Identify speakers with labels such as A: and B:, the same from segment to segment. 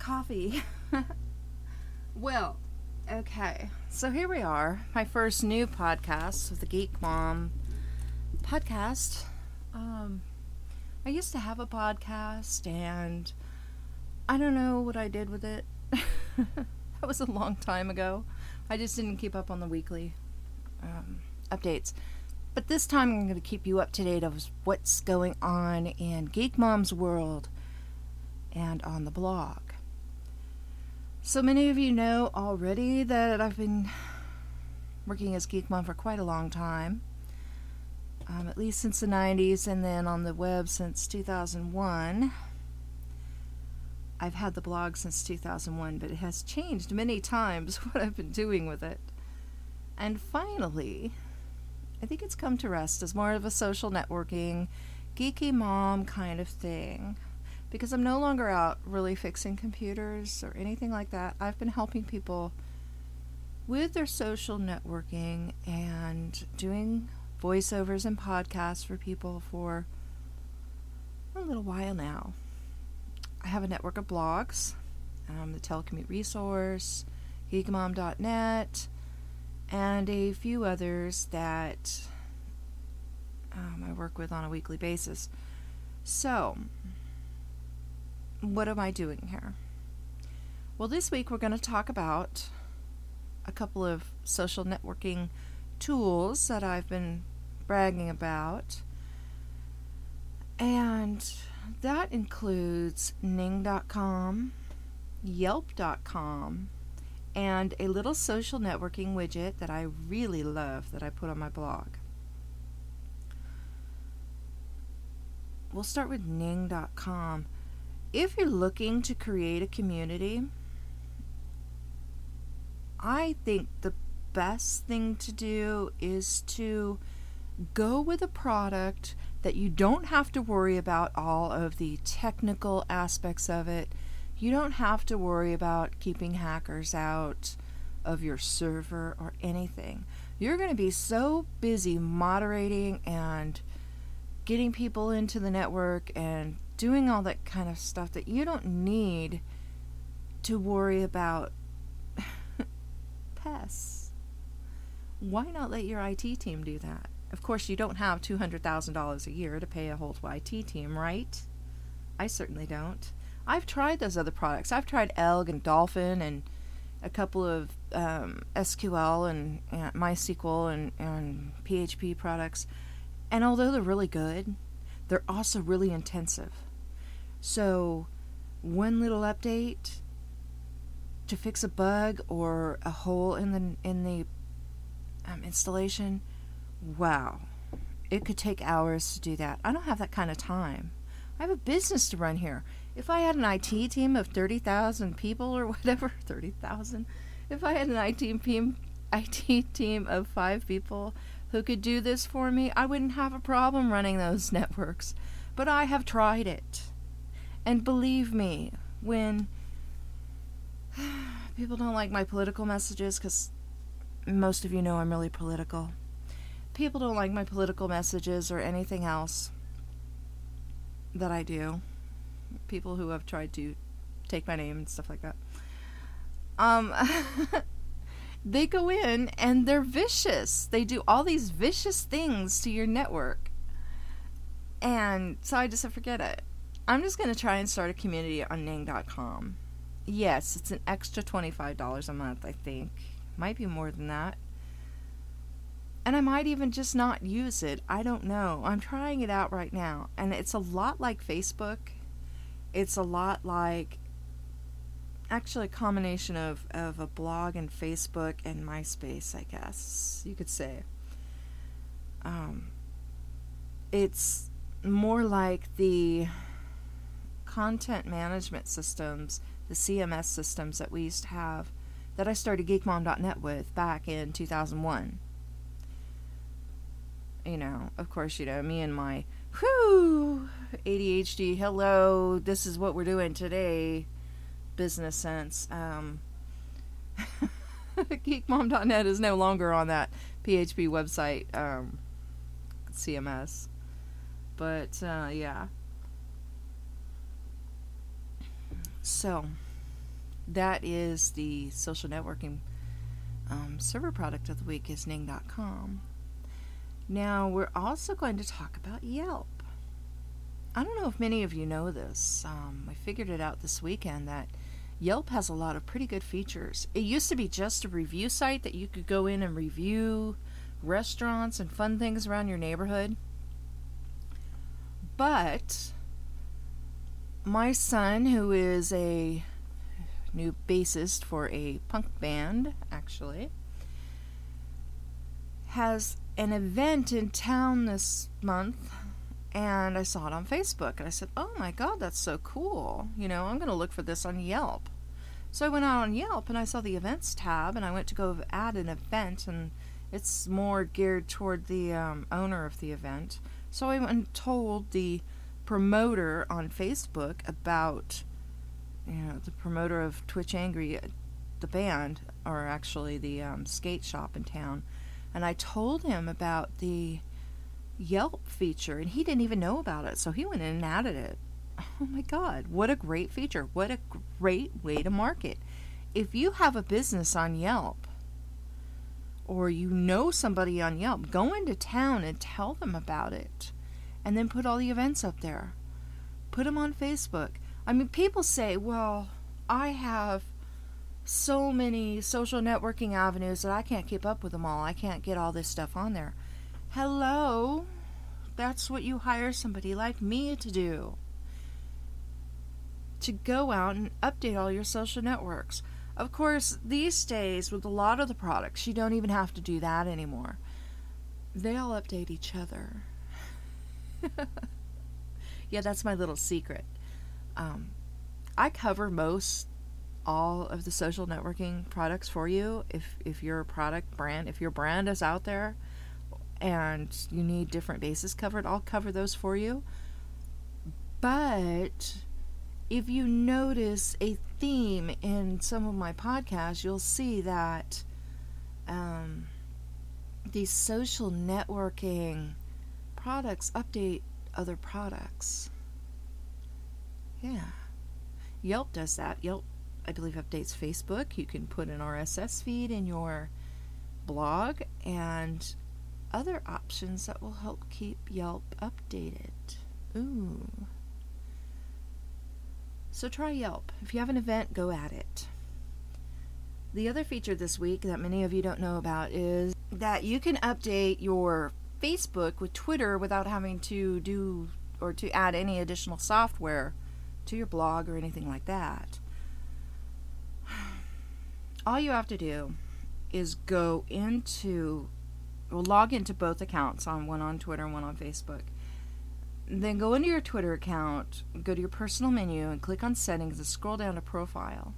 A: coffee. well, okay. So here we are, my first new podcast with the Geek Mom podcast. Um, I used to have a podcast, and I don't know what I did with it. that was a long time ago. I just didn't keep up on the weekly um, updates. But this time I'm going to keep you up to date of what's going on in Geek Mom's world and on the blog. So many of you know already that I've been working as Geek Mom for quite a long time, um, at least since the 90s, and then on the web since 2001. I've had the blog since 2001, but it has changed many times what I've been doing with it. And finally, I think it's come to rest as more of a social networking, geeky mom kind of thing because I'm no longer out really fixing computers or anything like that. I've been helping people with their social networking and doing voiceovers and podcasts for people for a little while now. I have a network of blogs, um, the Telecommute Resource, geekmom.net, and a few others that um, I work with on a weekly basis. So, what am I doing here? Well, this week we're going to talk about a couple of social networking tools that I've been bragging about. And that includes Ning.com, Yelp.com, and a little social networking widget that I really love that I put on my blog. We'll start with Ning.com if you're looking to create a community, I think the best thing to do is to go with a product that you don't have to worry about all of the technical aspects of it. You don't have to worry about keeping hackers out of your server or anything. You're going to be so busy moderating and getting people into the network and doing all that kind of stuff that you don't need to worry about pests. Why not let your IT team do that? Of course, you don't have $200,000 a year to pay a whole IT team, right? I certainly don't. I've tried those other products. I've tried Elgg and Dolphin and a couple of um, SQL and, and MySQL and, and PHP products. And although they're really good, they're also really intensive. So, one little update to fix a bug or a hole in the in the um, installation, wow, it could take hours to do that. I don't have that kind of time. I have a business to run here. If I had an IT team of thirty thousand people or whatever, thirty thousand, if I had an IT team, IT team of five people who could do this for me, I wouldn't have a problem running those networks. But I have tried it. And believe me, when people don't like my political messages, because most of you know I'm really political, people don't like my political messages or anything else that I do. People who have tried to take my name and stuff like that. Um, they go in and they're vicious. They do all these vicious things to your network. And so I just forget it. I'm just going to try and start a community on Ning.com. Yes, it's an extra $25 a month, I think. Might be more than that. And I might even just not use it. I don't know. I'm trying it out right now. And it's a lot like Facebook. It's a lot like actually a combination of, of a blog and Facebook and MySpace, I guess you could say. Um, it's more like the content management systems, the CMS systems that we used to have that I started geekmom.net with back in 2001. You know, of course, you know, me and my whoo ADHD, hello, this is what we're doing today business sense. Um, geekmom.net is no longer on that PHP website um, CMS. But uh, yeah. So, that is the social networking um, server product of the week is Ning.com. Now we're also going to talk about Yelp. I don't know if many of you know this. Um, I figured it out this weekend that Yelp has a lot of pretty good features. It used to be just a review site that you could go in and review restaurants and fun things around your neighborhood. But my son, who is a new bassist for a punk band, actually, has an event in town this month and I saw it on Facebook and I said, "Oh my god, that's so cool. You know, I'm going to look for this on Yelp." So I went out on Yelp and I saw the events tab and I went to go add an event and it's more geared toward the um, owner of the event. So I went and told the promoter on Facebook about, you know, the promoter of Twitch Angry, the band, or actually the um, skate shop in town, and I told him about the Yelp feature, and he didn't even know about it. So he went in and added it. Oh my God, what a great feature! What a great way to market. If you have a business on Yelp, or you know somebody on Yelp, go into town and tell them about it and then put all the events up there. Put them on Facebook. I mean, people say, well, I have so many social networking avenues that I can't keep up with them all. I can't get all this stuff on there. Hello. That's what you hire somebody like me to do. To go out and update all your social networks. Of course, these days, with a lot of the products, you don't even have to do that anymore. They all update each other. yeah, that's my little secret. Um, I cover most all of the social networking products for you. If if your product brand, if your brand is out there and you need different bases covered, I'll cover those for you. But if you notice a theme in some of my podcasts, you'll see that um, these social networking products update other products. Yeah. Yelp does that. Yelp, I believe, updates Facebook. You can put an RSS feed in your blog and other options that will help keep Yelp updated. Ooh. So try Yelp. If you have an event, go at it. The other feature this week that many of you don't know about is that you can update your Facebook with Twitter without having to do or to add any additional software to your blog or anything like that. All you have to do is go into or log into both accounts on one on Twitter and one on Facebook. Then go into your Twitter account, go to your personal menu and click on settings and scroll down to profile.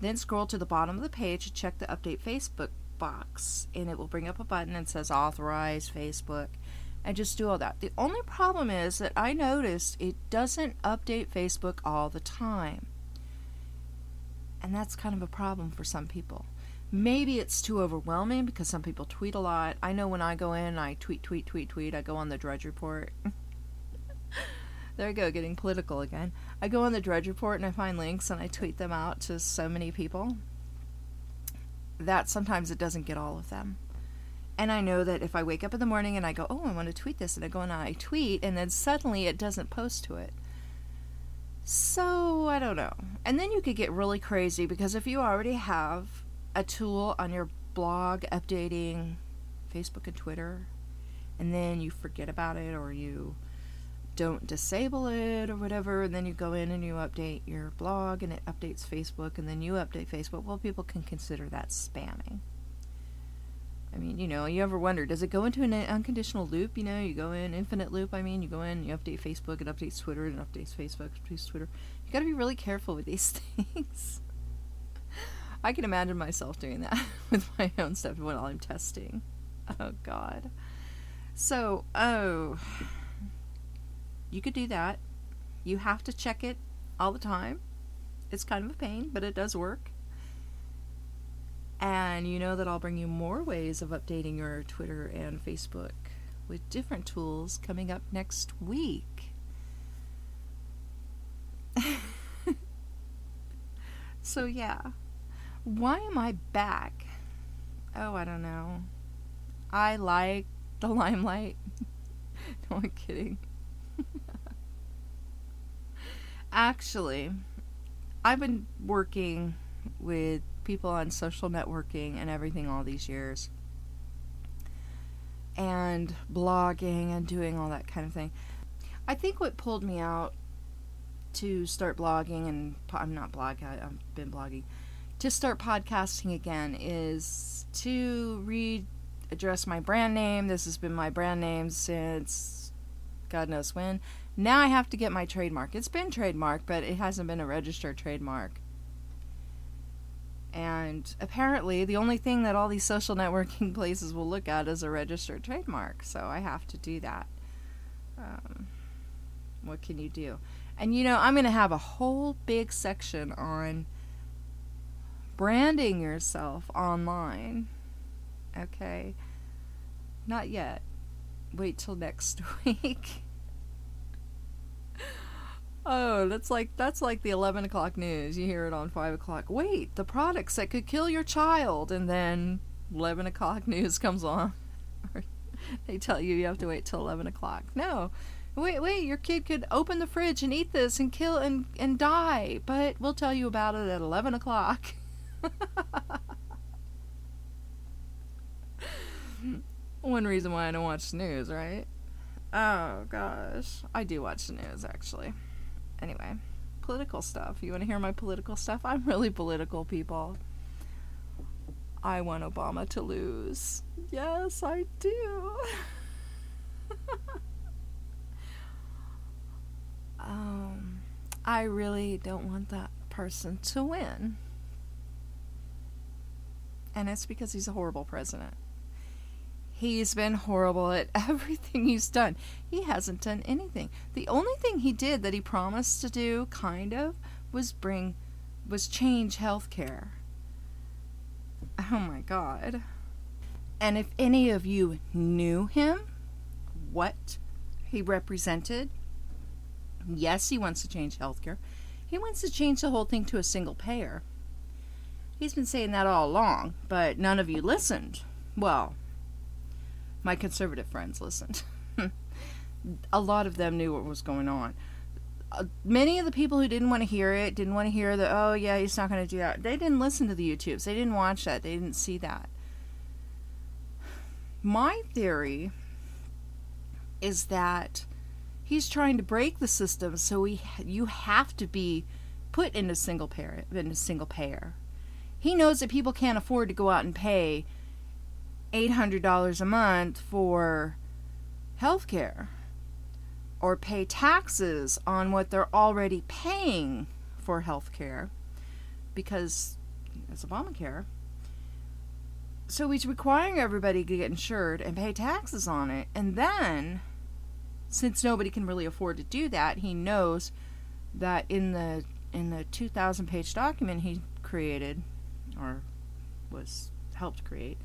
A: Then scroll to the bottom of the page and check the update Facebook box and it will bring up a button that says authorize Facebook and just do all that. The only problem is that I noticed it doesn't update Facebook all the time. And that's kind of a problem for some people. Maybe it's too overwhelming because some people tweet a lot. I know when I go in, I tweet, tweet, tweet, tweet. I go on the Drudge Report. there I go, getting political again. I go on the Drudge Report and I find links and I tweet them out to so many people that sometimes it doesn't get all of them. And I know that if I wake up in the morning and I go, oh, I want to tweet this, and I go and I tweet, and then suddenly it doesn't post to it. So I don't know. And then you could get really crazy because if you already have a tool on your blog updating Facebook and Twitter, and then you forget about it or you don't disable it or whatever, and then you go in and you update your blog and it updates Facebook, and then you update Facebook, well, people can consider that spamming. I mean, you know, you ever wonder, does it go into an unconditional loop? You know, you go in, infinite loop, I mean, you go in, you update Facebook, it updates Twitter, and it updates Facebook, updates Twitter. You gotta be really careful with these things. I can imagine myself doing that with my own stuff while I'm testing. Oh, God. So, oh you could do that. You have to check it all the time. It's kind of a pain, but it does work. And you know that I'll bring you more ways of updating your Twitter and Facebook with different tools coming up next week. so, yeah. Why am I back? Oh, I don't know. I like the limelight. no, I'm kidding. Actually, I've been working with people on social networking and everything all these years. And blogging and doing all that kind of thing. I think what pulled me out to start blogging and I'm not blogging, I've been blogging, to start podcasting again is to readdress my brand name. This has been my brand name since God knows when. Now I have to get my trademark. It's been trademarked, but it hasn't been a registered trademark. And apparently, the only thing that all these social networking places will look at is a registered trademark. So I have to do that. Um, what can you do? And you know, I'm going to have a whole big section on branding yourself online. Okay? Not yet. Wait till next week. Oh, that's like that's like the eleven o'clock news. You hear it on five o'clock. Wait, the products that could kill your child, and then eleven o'clock news comes on. they tell you you have to wait till eleven o'clock. No, wait, wait, your kid could open the fridge and eat this and kill and and die, but we'll tell you about it at eleven o'clock. One reason why I don't watch the news, right? Oh gosh, I do watch the news actually. Anyway, political stuff. You want to hear my political stuff? I'm really political, people. I want Obama to lose. Yes, I do. um, I really don't want that person to win. And it's because he's a horrible president. He's been horrible at everything he's done. He hasn't done anything. The only thing he did that he promised to do, kind of, was bring, was change healthcare. Oh my god. And if any of you knew him, what he represented, yes, he wants to change healthcare. He wants to change the whole thing to a single payer. He's been saying that all along, but none of you listened. Well, my conservative friends listened. a lot of them knew what was going on. Uh, many of the people who didn't want to hear it didn't want to hear that, oh, yeah, he's not going to do that. They didn't listen to the YouTubes. They didn't watch that. They didn't see that. My theory is that he's trying to break the system so we you have to be put into single payer into single payer. He knows that people can't afford to go out and pay $800 a month for health care or pay taxes on what they're already paying for health care because it's Obamacare. So he's requiring everybody to get insured and pay taxes on it. And then, since nobody can really afford to do that, he knows that in the in the 2,000 page document he created, or was helped create,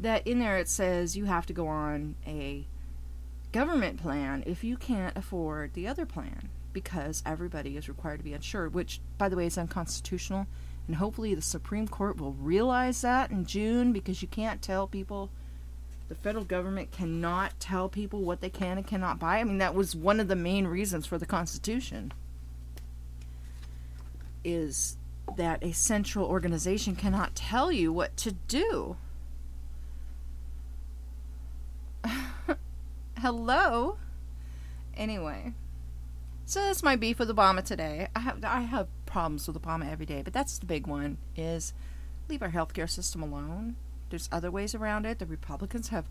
A: that in there it says you have to go on a government plan if you can't afford the other plan because everybody is required to be insured, which, by the way, is unconstitutional. And hopefully the Supreme Court will realize that in June because you can't tell people, the federal government cannot tell people what they can and cannot buy. I mean, that was one of the main reasons for the Constitution, is that a central organization cannot tell you what to do. Hello? Anyway. So that's my beef with Obama today. I have I have problems with Obama every day, but that's the big one is leave our healthcare system alone. There's other ways around it. The Republicans have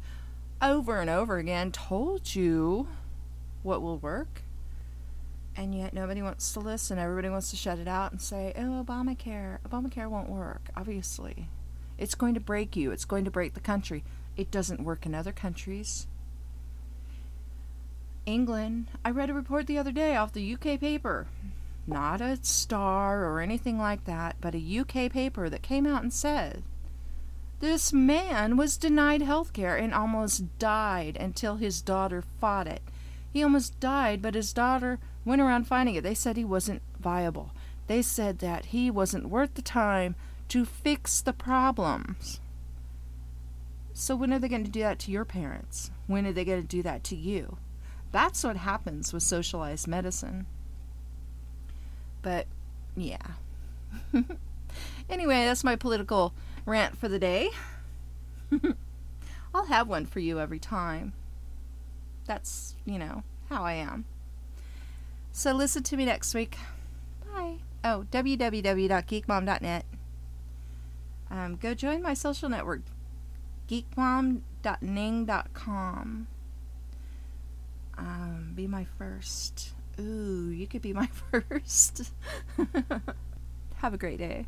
A: over and over again told you what will work. And yet nobody wants to listen. Everybody wants to shut it out and say, "Oh, Obamacare. Obamacare won't work." Obviously. It's going to break you. It's going to break the country. It doesn't work in other countries. England, I read a report the other day off the UK paper. Not a star or anything like that, but a UK paper that came out and said this man was denied health care and almost died until his daughter fought it. He almost died, but his daughter went around fighting it. They said he wasn't viable. They said that he wasn't worth the time to fix the problems. So, when are they going to do that to your parents? When are they going to do that to you? That's what happens with socialized medicine. But, yeah. anyway, that's my political rant for the day. I'll have one for you every time. That's, you know, how I am. So listen to me next week. Bye. Oh, www.geekmom.net. Um, go join my social network, geekmom.ning.com. Um, be my first. Ooh, you could be my first. Have a great day.